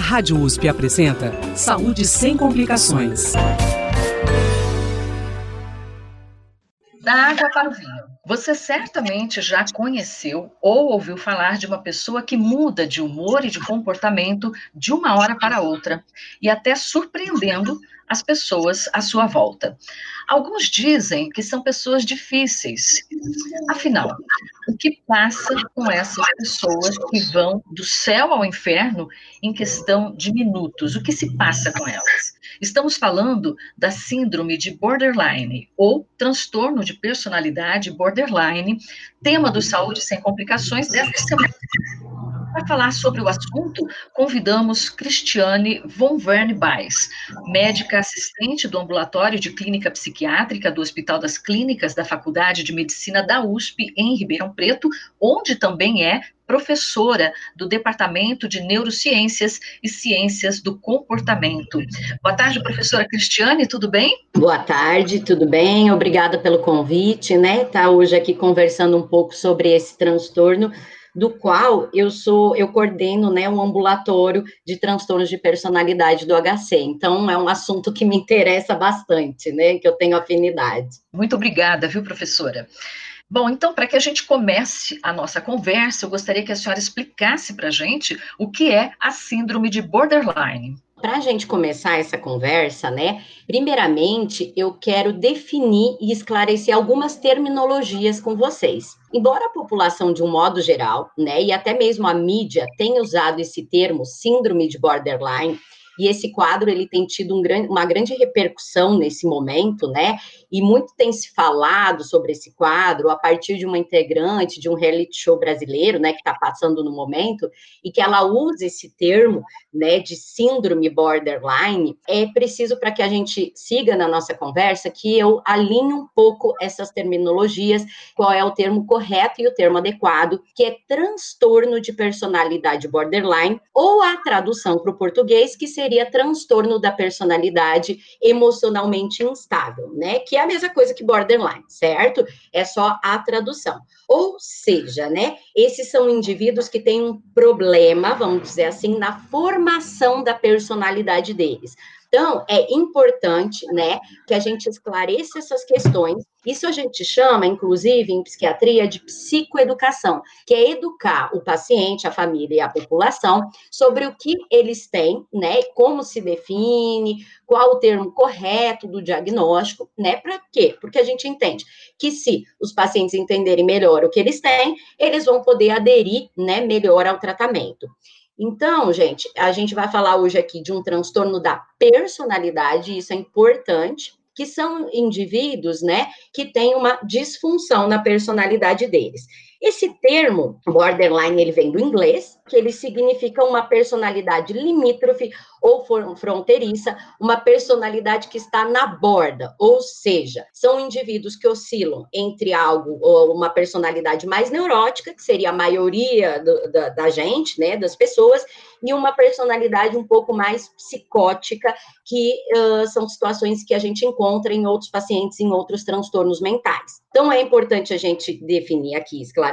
Rádio USP apresenta Saúde sem complicações. Água para o vinho. Você certamente já conheceu ou ouviu falar de uma pessoa que muda de humor e de comportamento de uma hora para outra, e até surpreendendo as pessoas à sua volta. Alguns dizem que são pessoas difíceis. Afinal, o que passa com essas pessoas que vão do céu ao inferno em questão de minutos? O que se passa com elas? Estamos falando da síndrome de borderline ou transtorno de personalidade borderline, tema do Saúde Sem Complicações desta semana. Para falar sobre o assunto, convidamos Cristiane von Verne Baes, médica assistente do ambulatório de clínica psiquiátrica do Hospital das Clínicas da Faculdade de Medicina da USP, em Ribeirão Preto, onde também é professora do Departamento de Neurociências e Ciências do Comportamento. Boa tarde, professora Cristiane, tudo bem? Boa tarde, tudo bem? Obrigada pelo convite, né? Tá hoje aqui conversando um pouco sobre esse transtorno do qual eu sou, eu coordeno, né, um ambulatório de transtornos de personalidade do HC. Então, é um assunto que me interessa bastante, né, que eu tenho afinidade. Muito obrigada, viu, professora? Bom, então, para que a gente comece a nossa conversa, eu gostaria que a senhora explicasse para a gente o que é a síndrome de borderline. Para a gente começar essa conversa, né? Primeiramente, eu quero definir e esclarecer algumas terminologias com vocês. Embora a população, de um modo geral, né, e até mesmo a mídia, tenha usado esse termo síndrome de borderline, e esse quadro ele tem tido um grande, uma grande repercussão nesse momento, né? E muito tem se falado sobre esse quadro a partir de uma integrante de um reality show brasileiro, né, que está passando no momento, e que ela usa esse termo, né, de síndrome borderline. É preciso para que a gente siga na nossa conversa que eu alinhe um pouco essas terminologias, qual é o termo correto e o termo adequado, que é transtorno de personalidade borderline, ou a tradução para o português, que seria seria transtorno da personalidade emocionalmente instável, né? Que é a mesma coisa que borderline, certo? É só a tradução. Ou seja, né? Esses são indivíduos que têm um problema, vamos dizer assim, na formação da personalidade deles. Então, é importante, né, que a gente esclareça essas questões. Isso a gente chama, inclusive, em psiquiatria, de psicoeducação, que é educar o paciente, a família e a população sobre o que eles têm, né, como se define, qual o termo correto do diagnóstico, né, para quê? Porque a gente entende que se os pacientes entenderem melhor o que eles têm, eles vão poder aderir, né, melhor ao tratamento. Então, gente, a gente vai falar hoje aqui de um transtorno da personalidade, isso é importante, que são indivíduos, né, que têm uma disfunção na personalidade deles. Esse termo, borderline, ele vem do inglês, que ele significa uma personalidade limítrofe ou fronteiriça, uma personalidade que está na borda, ou seja, são indivíduos que oscilam entre algo, ou uma personalidade mais neurótica, que seria a maioria do, da, da gente, né, das pessoas, e uma personalidade um pouco mais psicótica, que uh, são situações que a gente encontra em outros pacientes, em outros transtornos mentais. Então, é importante a gente definir aqui, esclarecer,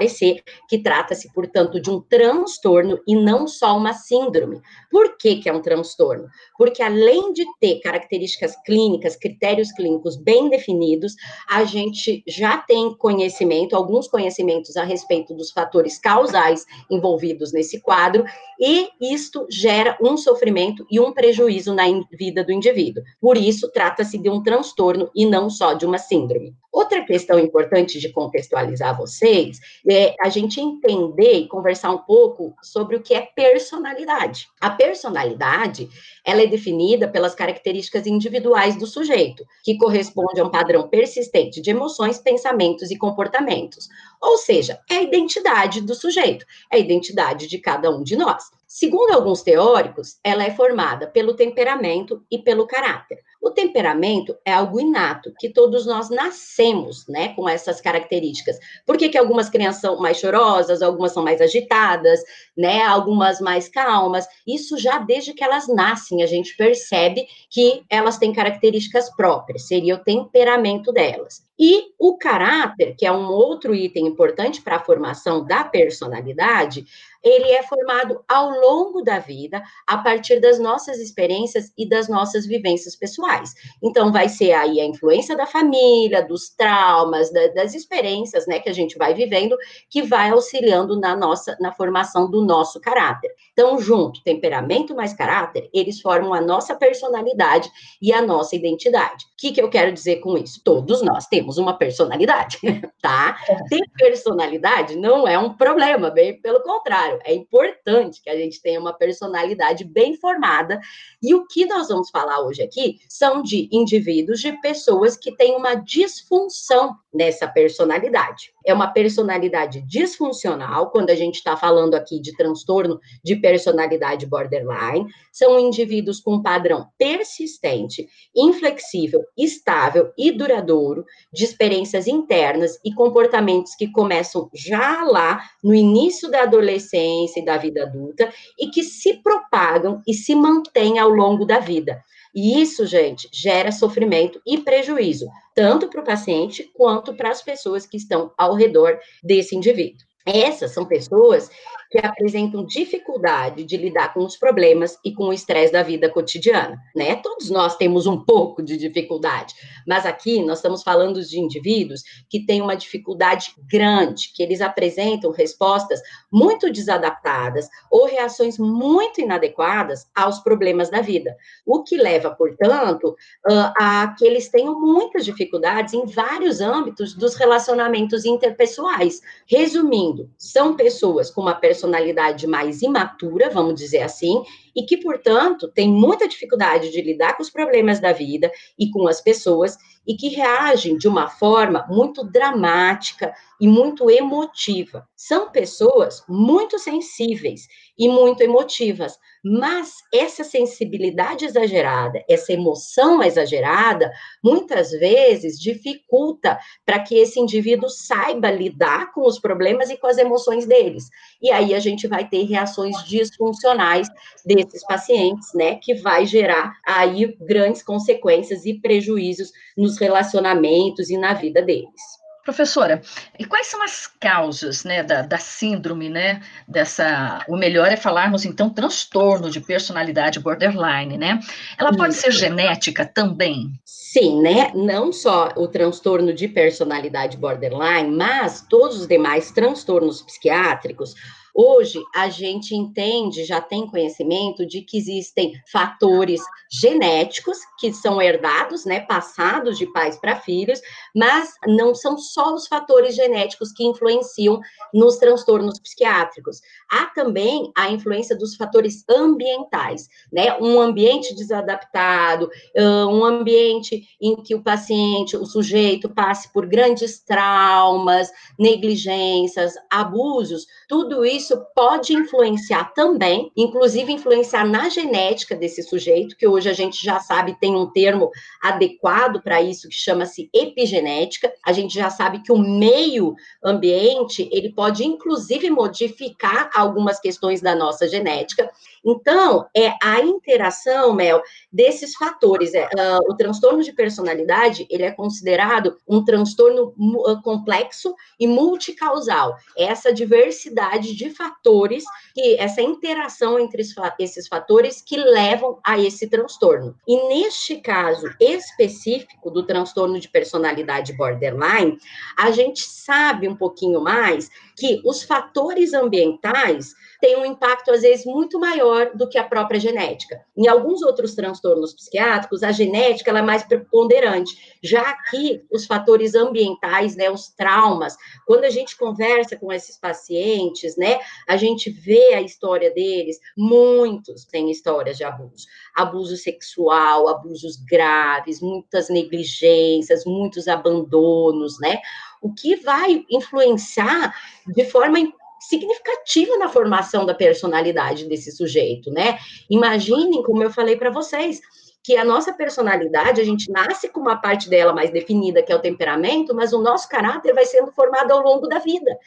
que trata-se, portanto, de um transtorno e não só uma síndrome. Por que, que é um transtorno? Porque, além de ter características clínicas, critérios clínicos bem definidos, a gente já tem conhecimento, alguns conhecimentos a respeito dos fatores causais envolvidos nesse quadro, e isto gera um sofrimento e um prejuízo na vida do indivíduo. Por isso, trata-se de um transtorno e não só de uma síndrome. Outra questão importante de contextualizar vocês é a gente entender e conversar um pouco sobre o que é personalidade. A personalidade, ela é definida pelas características individuais do sujeito, que corresponde a um padrão persistente de emoções, pensamentos e comportamentos. Ou seja, é a identidade do sujeito, é a identidade de cada um de nós. Segundo alguns teóricos, ela é formada pelo temperamento e pelo caráter. O temperamento é algo inato, que todos nós nascemos, né, com essas características. Por que, que algumas crianças são mais chorosas, algumas são mais agitadas, né, algumas mais calmas? Isso já desde que elas nascem, a gente percebe que elas têm características próprias, seria o temperamento delas. E o caráter, que é um outro item importante para a formação da personalidade, ele é formado ao longo da vida, a partir das nossas experiências e das nossas vivências pessoais. Então, vai ser aí a influência da família, dos traumas, da, das experiências, né, que a gente vai vivendo, que vai auxiliando na nossa, na formação do nosso caráter. Então, junto, temperamento mais caráter, eles formam a nossa personalidade e a nossa identidade. O que, que eu quero dizer com isso? Todos nós temos uma personalidade, tá? Ter personalidade não é um problema, bem pelo contrário, é importante que a gente tenha uma personalidade bem formada. E o que nós vamos falar hoje aqui são de indivíduos, de pessoas que têm uma disfunção nessa personalidade. É uma personalidade disfuncional, quando a gente está falando aqui de transtorno de personalidade borderline, são indivíduos com padrão persistente, inflexível, estável e duradouro de experiências internas e comportamentos que começam já lá no início da adolescência e da vida adulta e que se propagam e se mantêm ao longo da vida. E isso, gente, gera sofrimento e prejuízo, tanto para o paciente quanto para as pessoas que estão ao redor desse indivíduo. Essas são pessoas que apresentam dificuldade de lidar com os problemas e com o estresse da vida cotidiana, né? Todos nós temos um pouco de dificuldade, mas aqui nós estamos falando de indivíduos que têm uma dificuldade grande, que eles apresentam respostas muito desadaptadas ou reações muito inadequadas aos problemas da vida, o que leva, portanto, a que eles tenham muitas dificuldades em vários âmbitos dos relacionamentos interpessoais. Resumindo, são pessoas com uma mais imatura, vamos dizer assim, e que, portanto, tem muita dificuldade de lidar com os problemas da vida e com as pessoas e que reagem de uma forma muito dramática e muito emotiva. São pessoas muito sensíveis e muito emotivas, mas essa sensibilidade exagerada, essa emoção exagerada, muitas vezes dificulta para que esse indivíduo saiba lidar com os problemas e com as emoções deles. E aí a gente vai ter reações disfuncionais desses pacientes, né, que vai gerar aí grandes consequências e prejuízos nos relacionamentos e na vida deles. Professora, e quais são as causas né, da, da, síndrome, né? Dessa. O melhor é falarmos, então, transtorno de personalidade borderline, né? Ela pode Isso. ser genética também? Sim, né? Não só o transtorno de personalidade borderline, mas todos os demais transtornos psiquiátricos Hoje, a gente entende, já tem conhecimento de que existem fatores genéticos que são herdados, né, passados de pais para filhos, mas não são só os fatores genéticos que influenciam nos transtornos psiquiátricos. Há também a influência dos fatores ambientais, né? Um ambiente desadaptado, um ambiente em que o paciente, o sujeito passe por grandes traumas, negligências, abusos, tudo isso isso pode influenciar também, inclusive influenciar na genética desse sujeito, que hoje a gente já sabe tem um termo adequado para isso que chama-se epigenética. A gente já sabe que o meio ambiente, ele pode inclusive modificar algumas questões da nossa genética. Então, é a interação, Mel, desses fatores. É, uh, o transtorno de personalidade, ele é considerado um transtorno uh, complexo e multicausal. Essa diversidade de fatores, que essa interação entre esses fatores que levam a esse transtorno. E neste caso específico do transtorno de personalidade borderline, a gente sabe um pouquinho mais que os fatores ambientais têm um impacto, às vezes, muito maior do que a própria genética. Em alguns outros transtornos psiquiátricos, a genética é mais preponderante. Já aqui, os fatores ambientais, né, os traumas, quando a gente conversa com esses pacientes, né, a gente vê a história deles, muitos têm histórias de abuso. Abuso sexual, abusos graves, muitas negligências, muitos abandonos, né? O que vai influenciar de forma significativa na formação da personalidade desse sujeito, né? Imaginem, como eu falei para vocês, que a nossa personalidade, a gente nasce com uma parte dela mais definida, que é o temperamento, mas o nosso caráter vai sendo formado ao longo da vida.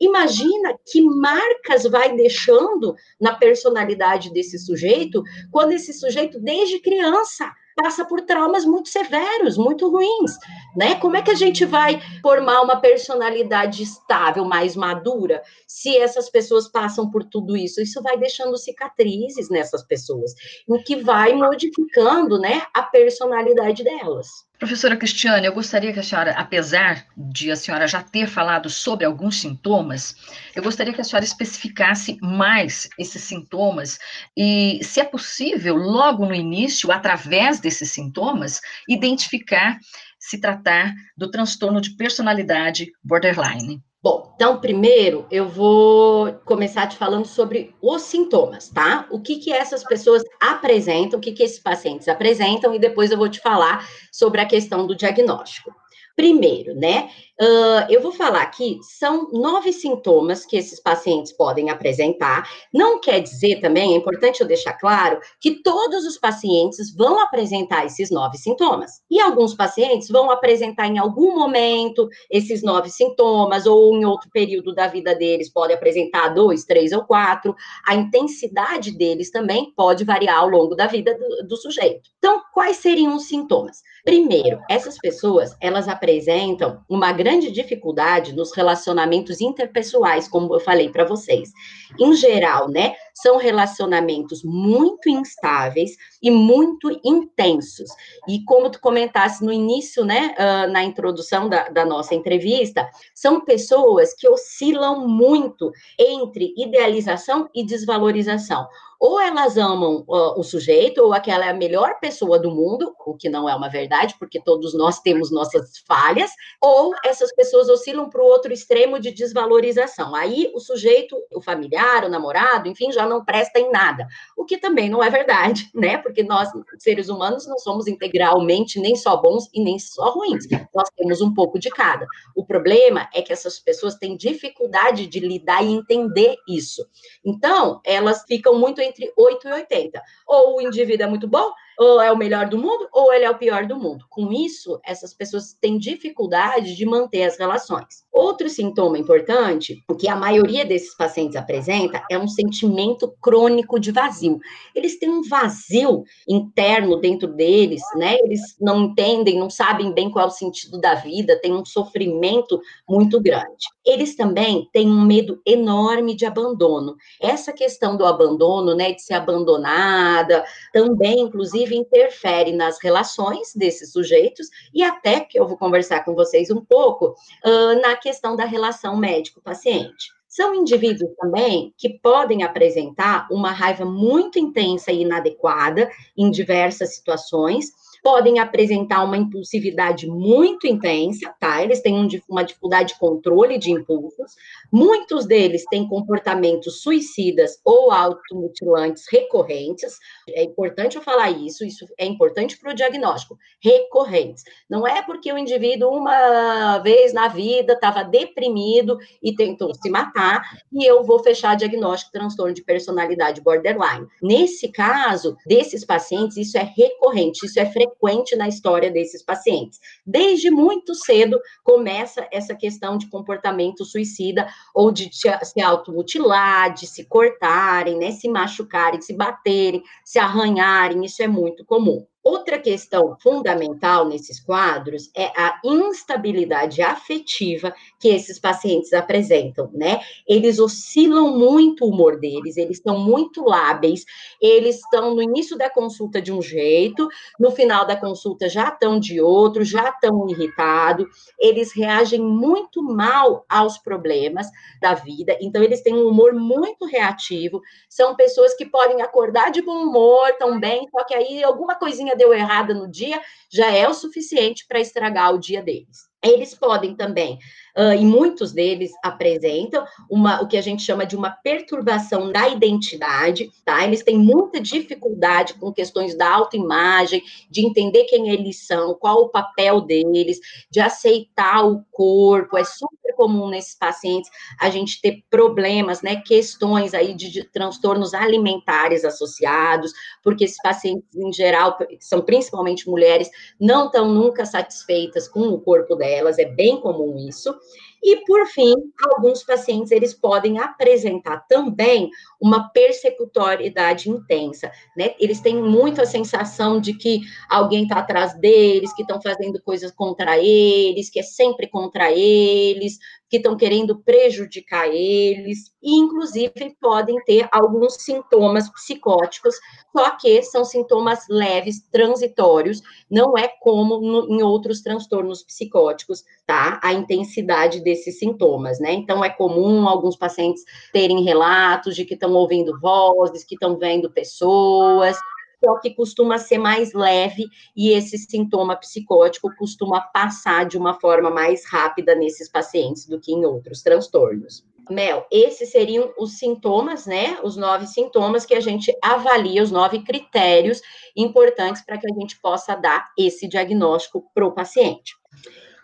Imagina que marcas vai deixando na personalidade desse sujeito, quando esse sujeito, desde criança, passa por traumas muito severos, muito ruins, né? Como é que a gente vai formar uma personalidade estável, mais madura, se essas pessoas passam por tudo isso? Isso vai deixando cicatrizes nessas pessoas, o que vai modificando, né, a personalidade delas. Professora Cristiane, eu gostaria que a senhora, apesar de a senhora já ter falado sobre alguns sintomas, eu gostaria que a senhora especificasse mais esses sintomas e, se é possível, logo no início, através desses sintomas, identificar se tratar do transtorno de personalidade borderline. Bom, então, primeiro eu vou começar te falando sobre os sintomas, tá? O que que essas pessoas apresentam, o que que esses pacientes apresentam, e depois eu vou te falar sobre a questão do diagnóstico. Primeiro, né? Uh, eu vou falar aqui, são nove sintomas que esses pacientes podem apresentar. Não quer dizer também, é importante eu deixar claro, que todos os pacientes vão apresentar esses nove sintomas. E alguns pacientes vão apresentar em algum momento esses nove sintomas, ou em outro período da vida deles pode apresentar dois, três ou quatro. A intensidade deles também pode variar ao longo da vida do, do sujeito. Então, quais seriam os sintomas? Primeiro, essas pessoas, elas apresentam uma grande grande dificuldade nos relacionamentos interpessoais, como eu falei para vocês. Em geral, né, são relacionamentos muito instáveis e muito intensos. E como tu comentasse no início, né, uh, na introdução da, da nossa entrevista, são pessoas que oscilam muito entre idealização e desvalorização ou elas amam uh, o sujeito, ou aquela é a melhor pessoa do mundo, o que não é uma verdade, porque todos nós temos nossas falhas, ou essas pessoas oscilam para o outro extremo de desvalorização. Aí o sujeito, o familiar, o namorado, enfim, já não presta em nada, o que também não é verdade, né? Porque nós, seres humanos, não somos integralmente nem só bons e nem só ruins. Nós temos um pouco de cada. O problema é que essas pessoas têm dificuldade de lidar e entender isso. Então, elas ficam muito entre 8 e 80. Ou o indivíduo é muito bom, ou é o melhor do mundo, ou ele é o pior do mundo. Com isso, essas pessoas têm dificuldade de manter as relações. Outro sintoma importante, o que a maioria desses pacientes apresenta, é um sentimento crônico de vazio. Eles têm um vazio interno dentro deles, né? Eles não entendem, não sabem bem qual é o sentido da vida, têm um sofrimento muito grande. Eles também têm um medo enorme de abandono. Essa questão do abandono, né, de ser abandonada, também, inclusive, inclusive interfere nas relações desses sujeitos e até que eu vou conversar com vocês um pouco uh, na questão da relação médico-paciente. São indivíduos também que podem apresentar uma raiva muito intensa e inadequada em diversas situações, podem apresentar uma impulsividade muito intensa, tá? Eles têm um, uma dificuldade de controle de impulsos. Muitos deles têm comportamentos suicidas ou automutilantes recorrentes. É importante eu falar isso, isso é importante para o diagnóstico. Recorrentes. Não é porque o indivíduo, uma vez na vida, estava deprimido e tentou se matar, e eu vou fechar diagnóstico transtorno de personalidade borderline. Nesse caso, desses pacientes, isso é recorrente, isso é frequente frequente na história desses pacientes. Desde muito cedo começa essa questão de comportamento suicida ou de se automutilar, de se cortarem, né, se machucarem, se baterem, se arranharem, isso é muito comum. Outra questão fundamental nesses quadros é a instabilidade afetiva que esses pacientes apresentam, né? Eles oscilam muito o humor deles, eles estão muito lábeis, eles estão no início da consulta de um jeito, no final da consulta já estão de outro, já estão irritados, eles reagem muito mal aos problemas da vida, então eles têm um humor muito reativo, são pessoas que podem acordar de bom humor também, só que aí alguma coisinha deu errada no dia, já é o suficiente para estragar o dia deles. Eles podem também, uh, e muitos deles apresentam uma, o que a gente chama de uma perturbação da identidade, tá? Eles têm muita dificuldade com questões da autoimagem, de entender quem eles são, qual o papel deles, de aceitar o corpo. É super comum nesses pacientes a gente ter problemas, né? Questões aí de, de transtornos alimentares associados, porque esses pacientes, em geral, são principalmente mulheres, não estão nunca satisfeitas com o corpo delas, é bem comum isso. E, por fim, alguns pacientes, eles podem apresentar também uma persecutoriedade intensa, né? Eles têm muito a sensação de que alguém está atrás deles, que estão fazendo coisas contra eles, que é sempre contra eles, que estão querendo prejudicar eles, e inclusive podem ter alguns sintomas psicóticos, só que são sintomas leves, transitórios, não é como no, em outros transtornos psicóticos, tá? A intensidade desses sintomas, né? Então é comum alguns pacientes terem relatos de que estão ouvindo vozes, que estão vendo pessoas, só que costuma ser mais leve e esse sintoma psicótico costuma passar de uma forma mais rápida nesses pacientes do que em outros transtornos. Mel, esses seriam os sintomas, né? Os nove sintomas que a gente avalia, os nove critérios importantes para que a gente possa dar esse diagnóstico para o paciente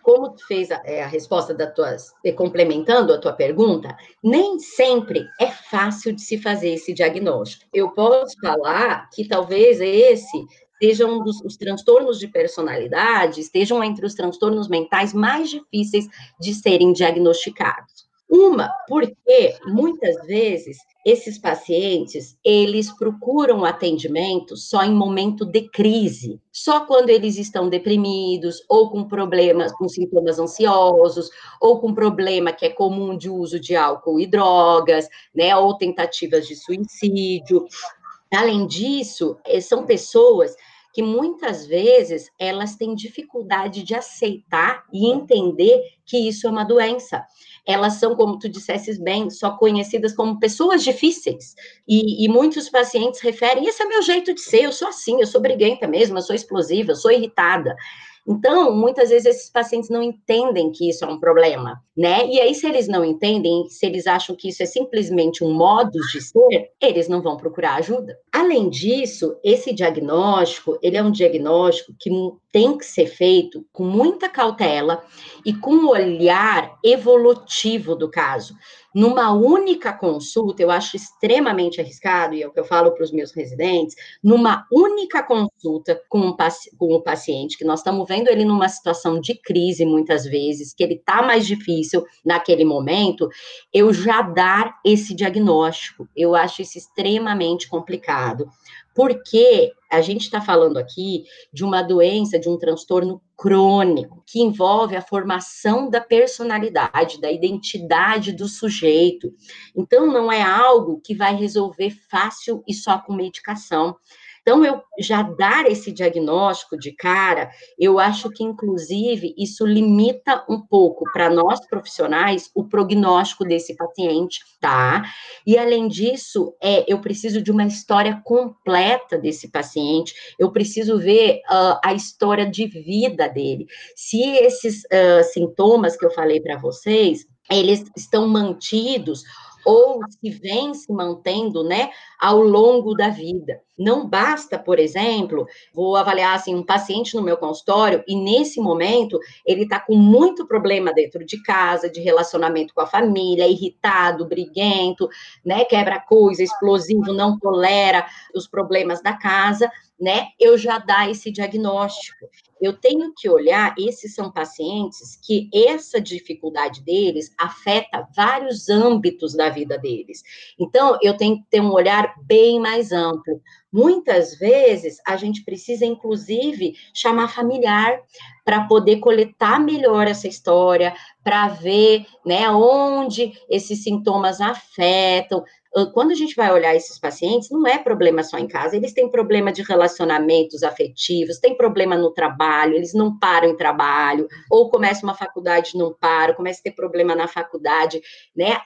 como tu fez a, é, a resposta da tua, complementando a tua pergunta, nem sempre é fácil de se fazer esse diagnóstico. Eu posso falar que talvez esse seja um dos os transtornos de personalidade, estejam entre os transtornos mentais mais difíceis de serem diagnosticados. Uma, porque muitas vezes esses pacientes, eles procuram atendimento só em momento de crise, só quando eles estão deprimidos ou com problemas, com sintomas ansiosos, ou com problema que é comum de uso de álcool e drogas, né, ou tentativas de suicídio. Além disso, eh, são pessoas que muitas vezes elas têm dificuldade de aceitar e entender que isso é uma doença. Elas são, como tu dissesses bem, só conhecidas como pessoas difíceis. E, e muitos pacientes referem: esse é meu jeito de ser, eu sou assim, eu sou briguenta mesmo, eu sou explosiva, eu sou irritada. Então, muitas vezes esses pacientes não entendem que isso é um problema, né? E aí, se eles não entendem, se eles acham que isso é simplesmente um modo de ser, eles não vão procurar ajuda. Além disso, esse diagnóstico, ele é um diagnóstico que tem que ser feito com muita cautela e com um olhar evolutivo do caso numa única consulta, eu acho extremamente arriscado, e é o que eu falo para os meus residentes, numa única consulta com, um, com o paciente, que nós estamos vendo ele numa situação de crise muitas vezes, que ele está mais difícil naquele momento, eu já dar esse diagnóstico. Eu acho isso extremamente complicado porque a gente está falando aqui de uma doença, de um transtorno crônico, que envolve a formação da personalidade, da identidade do sujeito. Então, não é algo que vai resolver fácil e só com medicação. Então, eu já dar esse diagnóstico de cara, eu acho que, inclusive, isso limita um pouco para nós profissionais o prognóstico desse paciente, tá? E, além disso, é, eu preciso de uma história completa desse paciente, eu preciso ver uh, a história de vida dele. Se esses uh, sintomas que eu falei para vocês, eles estão mantidos ou se vem se mantendo, né, ao longo da vida. Não basta, por exemplo, vou avaliar assim um paciente no meu consultório e nesse momento ele está com muito problema dentro de casa, de relacionamento com a família, irritado, briguento, né, quebra coisa, explosivo, não tolera os problemas da casa, né? Eu já dá esse diagnóstico eu tenho que olhar, esses são pacientes que essa dificuldade deles afeta vários âmbitos da vida deles. Então, eu tenho que ter um olhar bem mais amplo. Muitas vezes a gente precisa, inclusive, chamar familiar para poder coletar melhor essa história, para ver né, onde esses sintomas afetam, quando a gente vai olhar esses pacientes, não é problema só em casa, eles têm problema de relacionamentos afetivos, têm problema no trabalho, eles não param em trabalho, ou começam uma faculdade e não param, começam a ter problema na faculdade, né?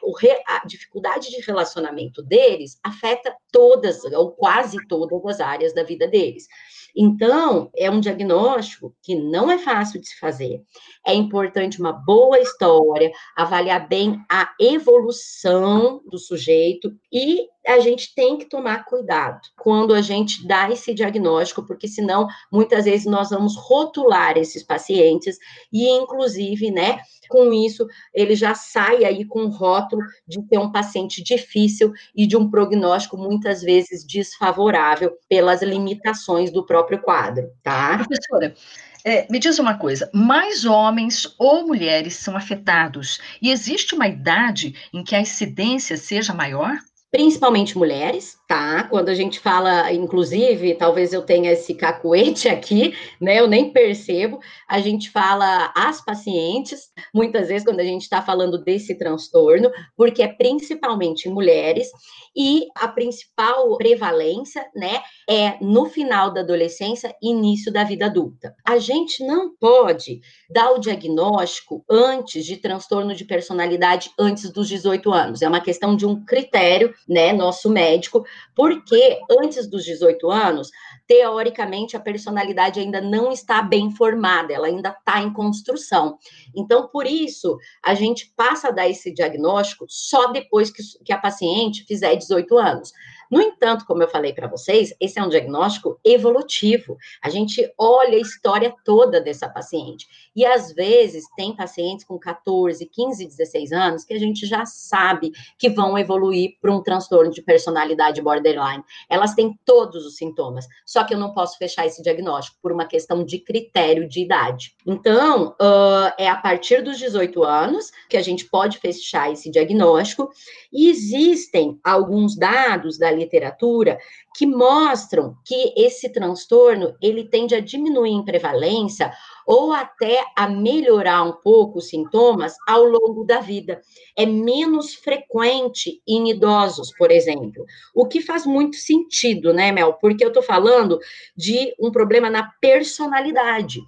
A dificuldade de relacionamento deles afeta todas, ou quase todas as áreas da vida deles. Então, é um diagnóstico que não é fácil de se fazer. É importante uma boa história, avaliar bem a evolução do sujeito e a gente tem que tomar cuidado quando a gente dá esse diagnóstico, porque senão muitas vezes nós vamos rotular esses pacientes e, inclusive, né, com isso ele já sai aí com o rótulo de ter um paciente difícil e de um prognóstico muitas vezes desfavorável pelas limitações do próprio quadro, tá? Professora, É, me diz uma coisa: mais homens ou mulheres são afetados? E existe uma idade em que a incidência seja maior? Principalmente mulheres, tá? Quando a gente fala, inclusive, talvez eu tenha esse cacuete aqui, né? Eu nem percebo. A gente fala as pacientes, muitas vezes, quando a gente está falando desse transtorno, porque é principalmente mulheres, e a principal prevalência, né, é no final da adolescência, início da vida adulta. A gente não pode dar o diagnóstico antes de transtorno de personalidade antes dos 18 anos. É uma questão de um critério, né, nosso médico, porque antes dos 18 anos, teoricamente a personalidade ainda não está bem formada, ela ainda está em construção. Então, por isso, a gente passa a dar esse diagnóstico só depois que, que a paciente fizer 18 anos. No entanto, como eu falei para vocês, esse é um diagnóstico evolutivo. A gente olha a história toda dessa paciente. E às vezes tem pacientes com 14, 15, 16 anos que a gente já sabe que vão evoluir para um transtorno de personalidade borderline. Elas têm todos os sintomas, só que eu não posso fechar esse diagnóstico por uma questão de critério de idade. Então, uh, é a partir dos 18 anos que a gente pode fechar esse diagnóstico. E existem alguns dados da literatura que mostram que esse transtorno ele tende a diminuir em prevalência ou até a melhorar um pouco os sintomas ao longo da vida. É menos frequente em idosos, por exemplo. O que faz muito sentido, né, Mel? Porque eu estou falando de um problema na personalidade.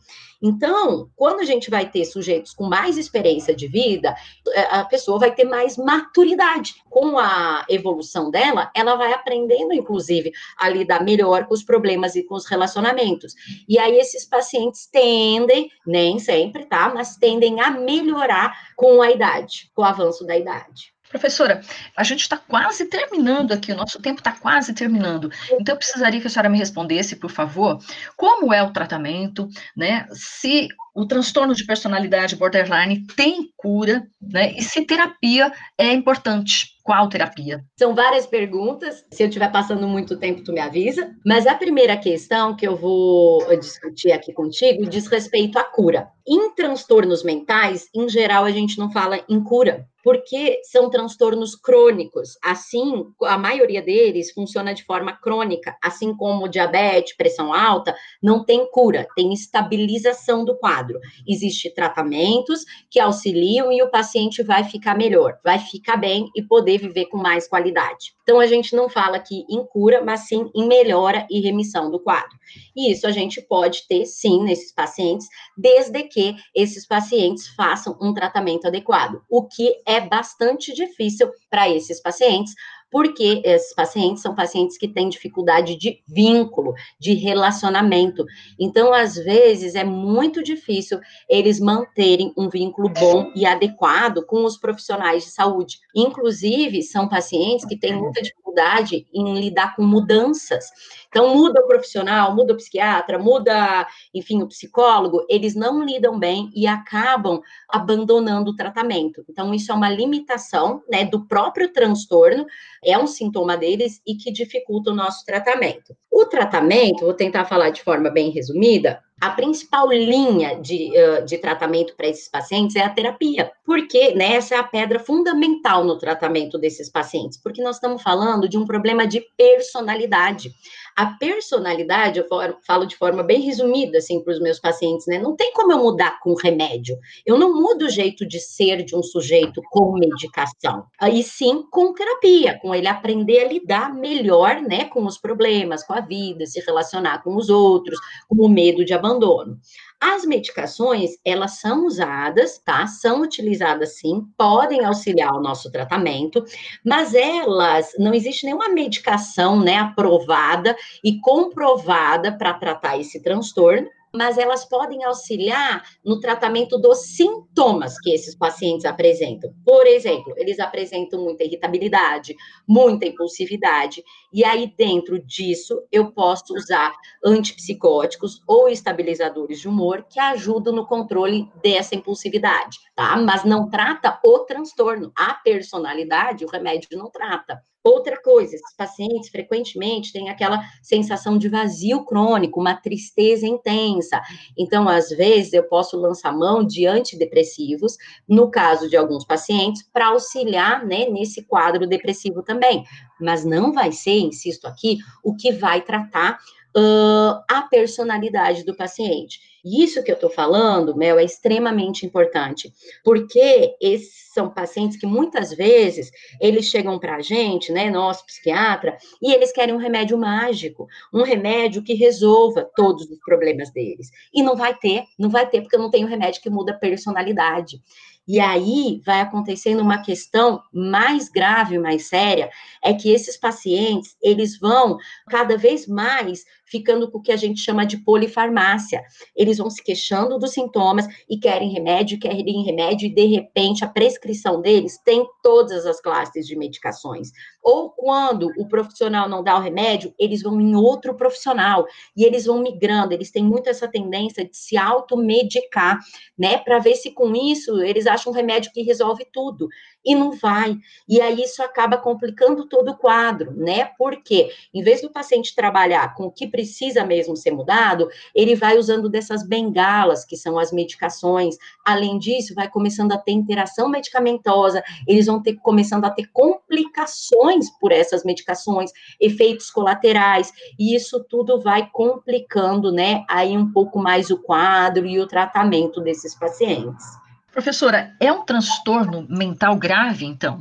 Então, quando a gente vai ter sujeitos com mais experiência de vida, é, a pessoa vai ter mais maturidade. Com a evolução dela, ela vai aprendendo, inclusive, a lidar melhor com os problemas e com os relacionamentos. E aí, esses pacientes tendem, nem sempre, tá? Mas tendem a melhorar com a idade, com o avanço da idade. Professora, a gente está quase terminando aqui, o nosso tempo está quase terminando. Então, eu precisaria que a senhora me respondesse, por favor, como é o tratamento, né? Se o transtorno de personalidade borderline tem cura, né? E se terapia é importante. Qual terapia? São várias perguntas. Se eu estiver passando muito tempo, tu me avisa. Mas a primeira questão que eu vou discutir aqui contigo diz respeito à cura. Em transtornos mentais, em geral, a gente não fala em cura porque são transtornos crônicos. Assim, a maioria deles funciona de forma crônica, assim como diabetes, pressão alta, não tem cura, tem estabilização do quadro. Existem tratamentos que auxiliam e o paciente vai ficar melhor, vai ficar bem e poder viver com mais qualidade. Então, a gente não fala aqui em cura, mas sim em melhora e remissão do quadro. E isso a gente pode ter, sim, nesses pacientes, desde que esses pacientes façam um tratamento adequado, o que é bastante difícil para esses pacientes, porque esses pacientes são pacientes que têm dificuldade de vínculo, de relacionamento. Então, às vezes, é muito difícil eles manterem um vínculo bom e adequado com os profissionais de saúde. Inclusive, são pacientes que têm muita dificuldade em lidar com mudanças. Então, muda o profissional, muda o psiquiatra, muda, enfim, o psicólogo, eles não lidam bem e acabam abandonando o tratamento. Então, isso é uma limitação, né, do próprio transtorno, é um sintoma deles e que dificulta o nosso tratamento. O tratamento, vou tentar falar de forma bem resumida, a principal linha de, de tratamento para esses pacientes é a terapia, porque né, essa é a pedra fundamental no tratamento desses pacientes, porque nós estamos falando de um problema de personalidade. A personalidade, eu falo de forma bem resumida, assim, para os meus pacientes, né? Não tem como eu mudar com remédio. Eu não mudo o jeito de ser de um sujeito com medicação. Aí sim com terapia, com ele aprender a lidar melhor, né, com os problemas, com a vida, se relacionar com os outros, com o medo de abandono. As medicações, elas são usadas, tá? São utilizadas sim, podem auxiliar o nosso tratamento, mas elas, não existe nenhuma medicação, né, aprovada e comprovada para tratar esse transtorno, mas elas podem auxiliar no tratamento dos sintomas que esses pacientes apresentam. Por exemplo, eles apresentam muita irritabilidade, muita impulsividade, e aí dentro disso eu posso usar antipsicóticos ou estabilizadores de humor que ajudam no controle dessa impulsividade, tá? Mas não trata o transtorno, a personalidade, o remédio não trata. Outra coisa, esses pacientes frequentemente têm aquela sensação de vazio crônico, uma tristeza intensa. Então, às vezes, eu posso lançar mão de antidepressivos, no caso de alguns pacientes, para auxiliar né, nesse quadro depressivo também. Mas não vai ser, insisto aqui, o que vai tratar uh, a personalidade do paciente. Isso que eu estou falando, Mel, é extremamente importante, porque esses são pacientes que muitas vezes eles chegam para a gente, né, nosso psiquiatra, e eles querem um remédio mágico, um remédio que resolva todos os problemas deles. E não vai ter, não vai ter, porque não tem um remédio que muda a personalidade. E aí vai acontecendo uma questão mais grave, mais séria, é que esses pacientes, eles vão cada vez mais ficando com o que a gente chama de polifarmácia. Eles vão se queixando dos sintomas e querem remédio, querem remédio, e de repente a prescrição deles tem todas as classes de medicações. Ou quando o profissional não dá o remédio, eles vão em outro profissional e eles vão migrando, eles têm muito essa tendência de se automedicar, né, para ver se com isso eles acham um remédio que resolve tudo e não vai. E aí isso acaba complicando todo o quadro, né? Porque em vez do paciente trabalhar com o que precisa mesmo ser mudado, ele vai usando dessas bengalas, que são as medicações. Além disso, vai começando a ter interação medicamentosa, eles vão ter começando a ter complicações por essas medicações, efeitos colaterais, e isso tudo vai complicando, né, aí um pouco mais o quadro e o tratamento desses pacientes. Professora, é um transtorno mental grave, então?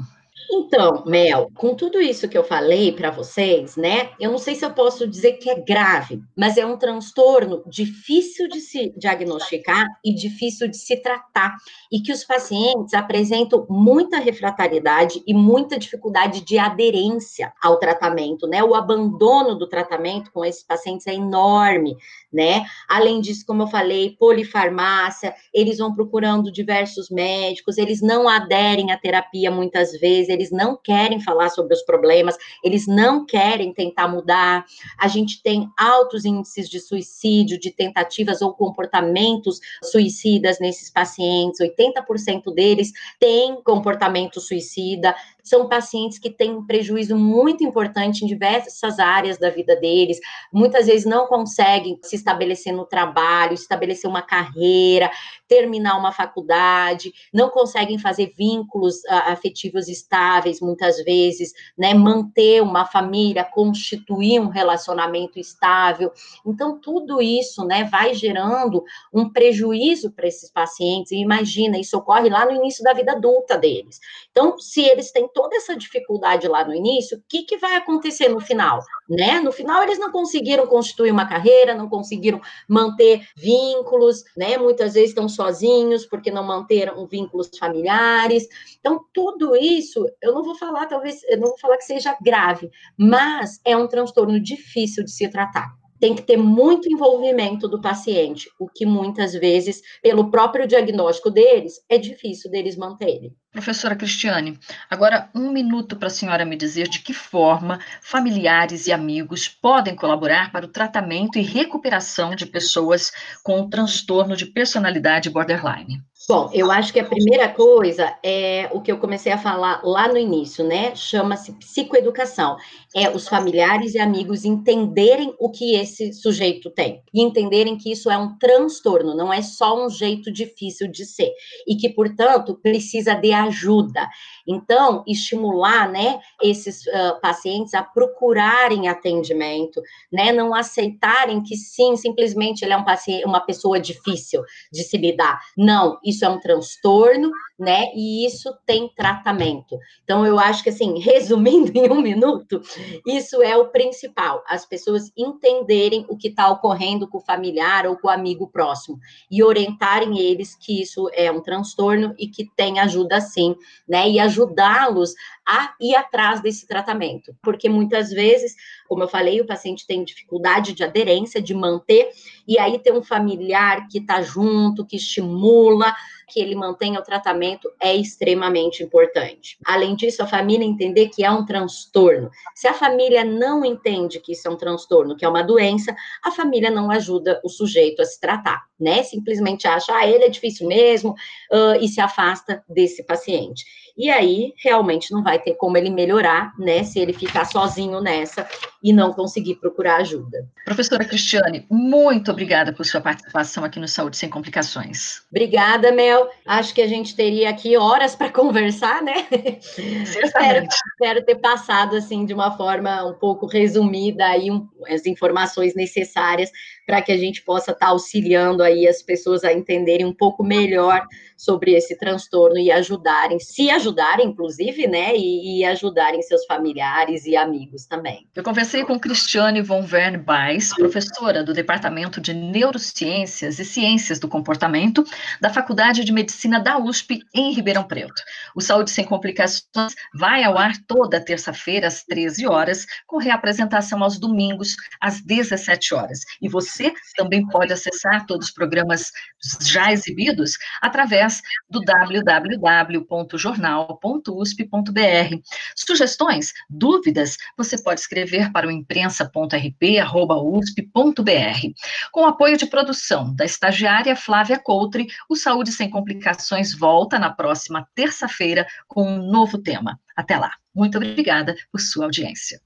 Então, Mel, com tudo isso que eu falei para vocês, né? Eu não sei se eu posso dizer que é grave, mas é um transtorno difícil de se diagnosticar e difícil de se tratar, e que os pacientes apresentam muita refratariedade e muita dificuldade de aderência ao tratamento, né? O abandono do tratamento com esses pacientes é enorme, né? Além disso, como eu falei, polifarmácia, eles vão procurando diversos médicos, eles não aderem à terapia muitas vezes, eles não querem falar sobre os problemas, eles não querem tentar mudar. A gente tem altos índices de suicídio, de tentativas ou comportamentos suicidas nesses pacientes, 80% deles têm comportamento suicida são pacientes que têm um prejuízo muito importante em diversas áreas da vida deles, muitas vezes não conseguem se estabelecer no trabalho, estabelecer uma carreira, terminar uma faculdade, não conseguem fazer vínculos uh, afetivos estáveis, muitas vezes, né, manter uma família, constituir um relacionamento estável. Então, tudo isso, né, vai gerando um prejuízo para esses pacientes, e imagina, isso ocorre lá no início da vida adulta deles. Então, se eles têm toda essa dificuldade lá no início, o que, que vai acontecer no final? Né? No final, eles não conseguiram constituir uma carreira, não conseguiram manter vínculos, né? Muitas vezes estão sozinhos porque não manteram vínculos familiares. Então, tudo isso, eu não vou falar, talvez, eu não vou falar que seja grave, mas é um transtorno difícil de se tratar tem que ter muito envolvimento do paciente, o que muitas vezes, pelo próprio diagnóstico deles, é difícil deles manterem. Professora Cristiane, agora um minuto para a senhora me dizer de que forma familiares e amigos podem colaborar para o tratamento e recuperação de pessoas com transtorno de personalidade borderline. Bom, eu acho que a primeira coisa é o que eu comecei a falar lá no início, né? Chama-se psicoeducação. É os familiares e amigos entenderem o que esse sujeito tem e entenderem que isso é um transtorno, não é só um jeito difícil de ser e que, portanto, precisa de ajuda. Então, estimular, né, esses uh, pacientes a procurarem atendimento, né? Não aceitarem que sim, simplesmente ele é um paciente, uma pessoa difícil de se lidar. Não, isso é um transtorno, né? E isso tem tratamento. Então, eu acho que, assim, resumindo em um minuto, isso é o principal: as pessoas entenderem o que está ocorrendo com o familiar ou com o amigo próximo e orientarem eles que isso é um transtorno e que tem ajuda sim, né? E ajudá-los a ir atrás desse tratamento, porque muitas vezes, como eu falei, o paciente tem dificuldade de aderência, de manter, e aí tem um familiar que está junto, que estimula, que ele mantenha o tratamento é extremamente importante. Além disso, a família entender que é um transtorno. Se a família não entende que isso é um transtorno, que é uma doença, a família não ajuda o sujeito a se tratar, né? Simplesmente acha, ah, ele é difícil mesmo, uh, e se afasta desse paciente. E aí, realmente não vai ter como ele melhorar, né, se ele ficar sozinho nessa e não conseguir procurar ajuda. Professora Cristiane, muito obrigada por sua participação aqui no Saúde Sem Complicações. Obrigada, Mel. Acho que a gente teria aqui horas para conversar, né? espero, espero, ter passado assim de uma forma um pouco resumida aí um, as informações necessárias para que a gente possa estar tá auxiliando aí as pessoas a entenderem um pouco melhor sobre esse transtorno e ajudarem, se ajudarem, inclusive, né, e, e ajudarem seus familiares e amigos também. Eu conversei com Cristiane von Vern Baes, professora do Departamento de Neurociências e Ciências do Comportamento da Faculdade de Medicina da USP em Ribeirão Preto. O Saúde Sem Complicações vai ao ar toda terça-feira às 13 horas, com reapresentação aos domingos às 17 horas. E você também pode acessar todos os programas já exibidos através do www.jornal.usp.br. Sugestões, dúvidas, você pode escrever para o imprensa.rp.usp.br. Com apoio de produção da estagiária Flávia Coutre, o Saúde Sem Complicações volta na próxima terça-feira com um novo tema. Até lá. Muito obrigada por sua audiência.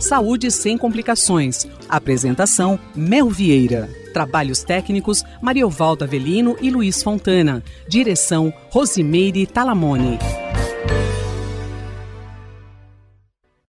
Saúde sem complicações. Apresentação: Mel Vieira. Trabalhos técnicos: Mariovaldo Avelino e Luiz Fontana. Direção: Rosimeire Talamone.